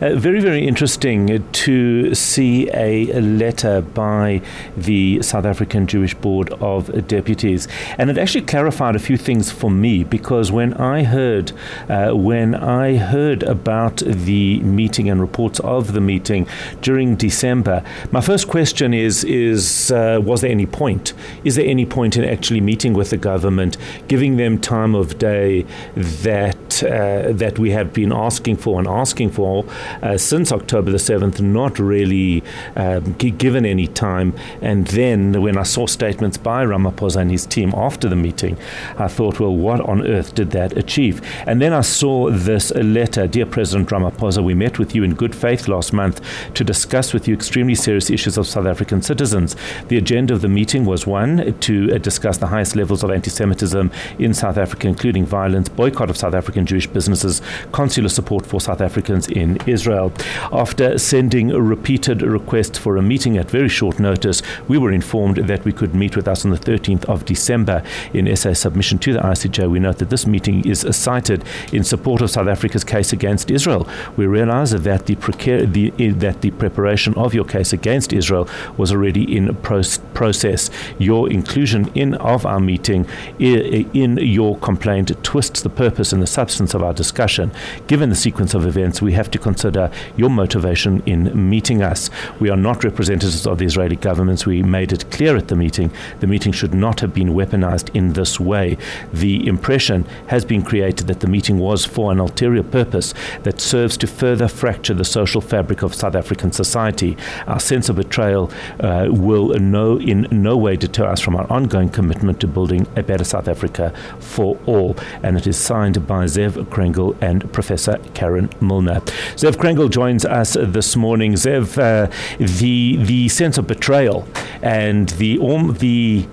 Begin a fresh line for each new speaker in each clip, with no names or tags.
Uh, very, very interesting to see a, letter by the South African Jewish Board of Deputies. And it actually clarified a few things for me because when I heard uh, when I heard about the meeting and reports of the meeting during December, my first question is is uh, was there any point? Is there any point in actually meeting with the government, giving them time of day that uh, that we have been asking for and asking for? uh, since October the 7th, not really um, given any time. And then when I saw statements by Ramaphosa and his team after the meeting, I thought, well, what on earth did that achieve? And then I saw this letter Dear President Ramaphosa, we met with you in good faith last month to discuss with you extremely serious issues of South African citizens. The agenda of the meeting was one, to uh, discuss the highest levels of anti Semitism in South Africa, including violence, boycott of South African Jewish businesses, consular support for South Africans in Israel. After sending repeated request for a meeting at very short notice, we were informed that we could meet with us on the 13th of December. In SA submission to the ICJ, we note that this meeting is cited in support of South Africa's case against Israel. We realize that the, precar- the that the preparation of your case against Israel was already in pro- process. Your inclusion in of our meeting in your complaint twists the purpose and the substance of our discussion. Given the sequence of events, we have to consider your motivation in meeting us. We are not representatives of the Israeli governments. We made it clear at the meeting the meeting should not have been weaponized in this way. The impression has been created that the meeting was for an ulterior purpose that serves to further fracture the social fabric of South African society. Our sense of betrayal uh, will no, in no way deter us from our ongoing commitment to building a better South Africa for all. And it is signed by Zev Krengel and Professor Karen Milner. Zev Krengel joins us this morning. Zev, uh, the the sense of betrayal and the um, the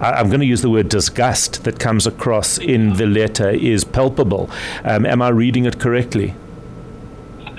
I'm going to use the word disgust that comes across in the letter is palpable. Um, am I reading it correctly?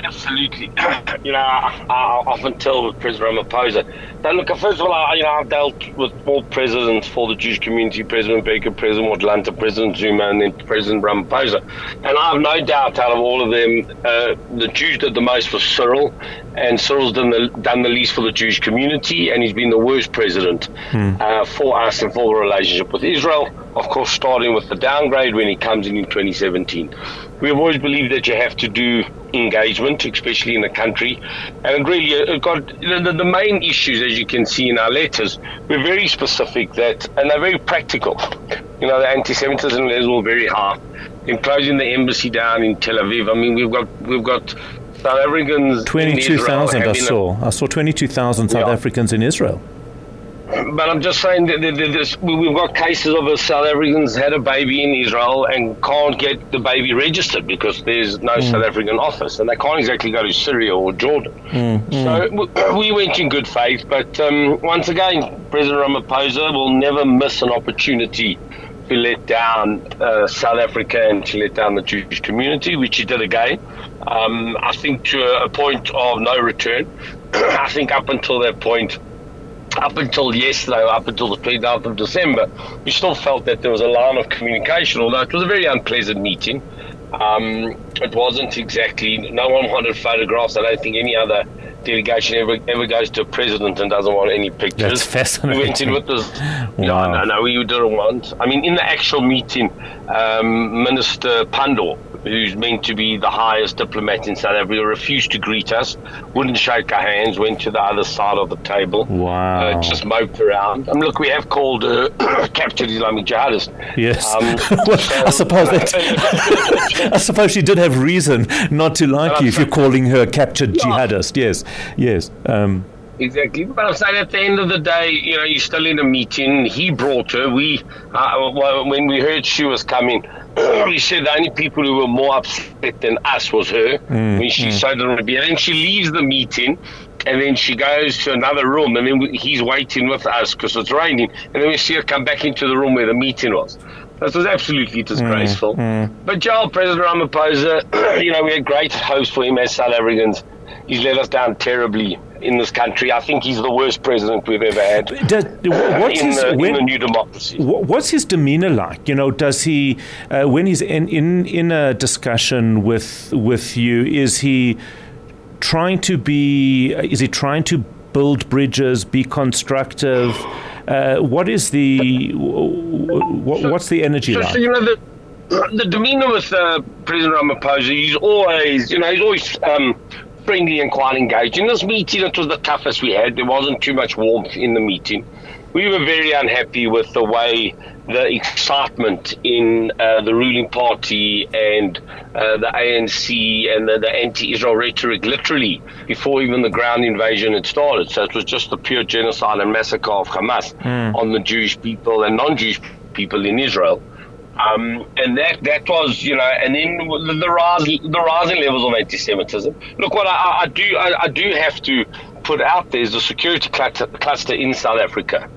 Absolutely. you know, I, I, often tell with President Ramaphosa that, look, first of all, I, you know, I've dealt with all presidents for the Jewish community, President Mbeki, President Motlanthe, President Zuma, and then President Ramaphosa. And I have no doubt out of all of them, uh, the Jews did the most for Cyril, and Cyril's done the, done the least for the Jewish community, and he's been the worst president hmm. uh, for us and for the relationship with Israel. Of course, starting with the downgrade when he comes in in 2017. We've always believed that you have to do engagement, especially in the country. And really, uh, it got the, the main issues, as you can see in our letters, we're very specific that, and they're very practical. You know, the anti-Semitism levels were very high. In closing the embassy down in Tel Aviv, I mean, we've got we've got South Africans.
Twenty-two thousand. I saw. I saw twenty-two thousand South yeah. Africans in Israel.
But I'm just saying that this, we've got cases of a South Africans had a baby in Israel and can't get the baby registered because there's no mm. South African office, and they can't exactly go to Syria or Jordan. Mm. So we went in good faith, but um, once again, President Ramaphosa will never miss an opportunity to let down uh, South Africa and to let down the Jewish community, which he did again. Um, I think to a point of no return. I think up until that point up until yesterday, or up until the 29th of December, we still felt that there was a line of communication, although it was a very unpleasant meeting. Um, it wasn't exactly, no one wanted photographs. I don't think any other delegation ever ever goes to a president and doesn't want any pictures.
That's fascinating.
We went in with this. wow. No, no, no, we didn't want. I mean, in the actual meeting, um, Minister Pandor who's meant to be the highest diplomat in South Africa, refused to greet us, wouldn't shake our hands, went to the other side of the table.
Wow.
Uh, just moped around. And look, we have called uh, captured Islamic jihadists.
Yes. Um, well, so, I suppose that, I suppose she did have reason not to like you if you're calling her a captured yeah. jihadist. Yes. Yes. Um,
Exactly. But I'm saying at the end of the day, you know, you're still in a meeting. He brought her. We, uh, when we heard she was coming, we said the only people who were more upset than us was her mm, when she mm. didn't to be. And then she leaves the meeting and then she goes to another room and then he's waiting with us because it's raining. And then we see her come back into the room where the meeting was. This was absolutely mm, disgraceful. Mm. But Joel, President Ramaphosa, you know, we had great hopes for him as South Africans he's let us down terribly in this country. I think he's the worst president we've ever had
Does, what's
in,
his,
the,
when-
in the new democracy.
What's his demeanor like? You know, does he, uh, when he's in, in, in a discussion with with you, is he trying to be? Is he trying to build bridges, be constructive? Uh, what is the what, what's the energy
So,
like?
so you know the the demeanor with uh, President Ramaphosa, he's always, you know, he's always um, friendly and quite engaged. In this meeting, it was the toughest we had. There wasn't too much warmth in the meeting. We were very unhappy with the way the excitement in uh, the ruling party and uh, the ANC and the, the anti-Israel rhetoric, literally before even the ground invasion had started. So it was just the pure genocide and massacre of Hamas on the Jewish people and non-Jewish people in Israel. Um, and that that was, you know, and then the, the rise, the rising levels of anti-Semitism. Look, what I, I do, I, I do have to put out there is the security cluster, cluster in South Africa,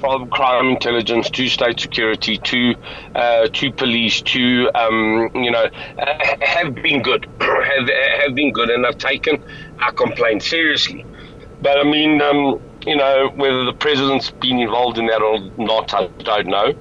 from crime intelligence to state security to uh, to police to um, you know uh, have been good, have have been good, and have taken our complaints seriously. But I mean, um, you know, whether the president's been involved in that or not, I don't know.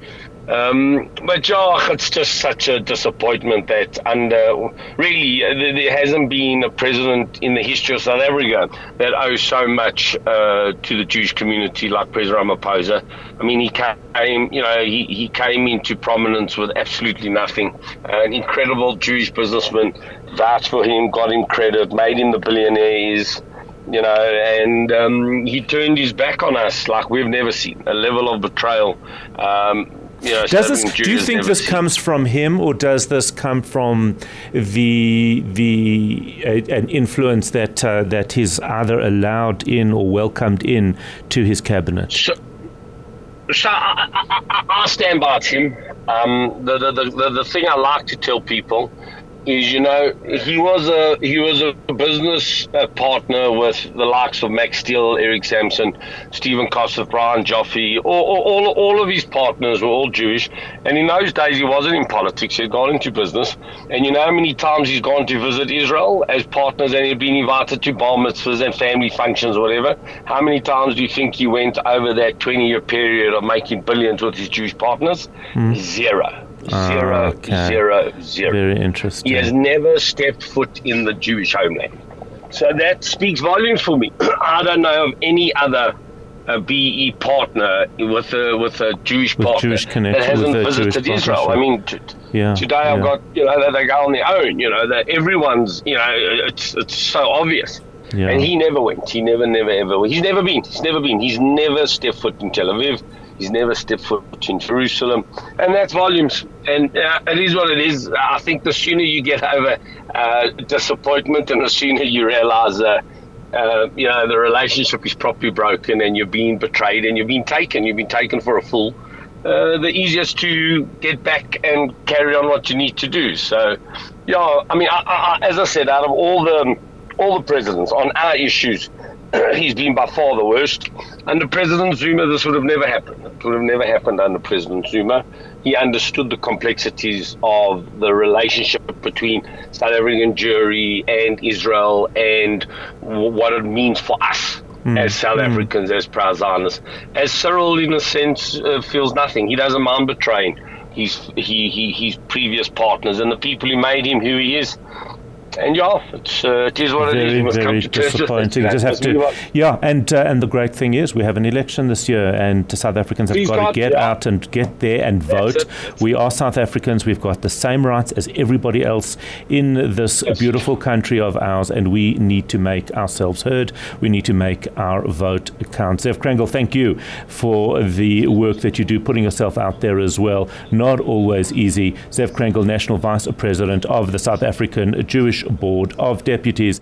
Um, but yeah, it's just such a disappointment that under really uh, there hasn't been a president in the history of South Africa that owes so much uh, to the Jewish community like President Ramaphosa. I mean, he came, you know, he, he came into prominence with absolutely nothing. Uh, an incredible Jewish businessman, vouched for him, got him credit, made him the billionaire he is you know, and um, he turned his back on us like we've never seen a level of betrayal. Um, know,
Does this, do you think this
seen.
comes from him, or does this come from the the uh, an influence that uh, that he's either allowed in or welcomed in to his cabinet?
So, so I, I, I, I stand by him. Um, the, the, the, the, the thing I like to tell people is, you know, he was a he was a business partner with the likes of Max Steele, Eric Samson, Stephen Koseff, Brian Joffe. All, all, all, of his partners were all Jewish, and in those days he wasn't in politics. He had gone into business, and you know how many times he's gone to visit Israel as partners, and he'd been invited to bar mitzvahs and family functions, whatever. How many times do you think he went over that 20-year period of making billions with his Jewish partners? Hmm. Zero. Zero,
okay.
zero, zero.
Very interesting.
He has never stepped foot in the Jewish homeland. So that speaks volumes for me. I don't know of any other uh, BEE partner with a with a Jewish
With
partner
Jewish
that
connection,
hasn't
with
visited
Jewish
Israel. I mean, t-
Yeah,
today I've got you know they go on their own. You know that everyone's you know it's it's so obvious.
Yeah.
And he never went. He never, never, ever. He's never been. He's never been. He's never stepped foot in Tel Aviv. He's never stepped foot in Jerusalem, and that's volumes. And uh, it is what it is. I think the sooner you get over uh, disappointment, and the sooner you realize, uh, uh, you know, the relationship is properly broken, and you're being betrayed, and you're being taken. You've been taken for a fool. Uh, the easiest to get back and carry on what you need to do. So, yeah, I mean, I, I- as I said, out of all the all the presidents on our issues, he's been by far the worst. Under President Zuma, this would have never happened. It would have never happened under President Zuma. He understood the complexities of the relationship between South African Jewry and Israel and w- what it means for us. As South Africans, as proud Zionists, as Cyril, in a sense, uh, feels nothing. He doesn't mind betraying his he, he his previous partners and the people who made him who he is. And yeah, it's, uh, it is what it is.
very,
You
very
to terms with it.
disappointing. Just have to, yeah. And uh, and the great thing is, we have an election this year, and South Africans have
We've
got,
got-
to get
yeah.
out and get there and vote.
it, that's
We are South Africans. We've got the same rights as everybody else in this beautiful country of ours, and we need to make ourselves heard. We need to make our vote count. Zev Krengel, thank you for the work that you do, putting yourself out there as well. Not always easy. Zev Krengel, National Vice President of the South African Jewish Board of Deputies.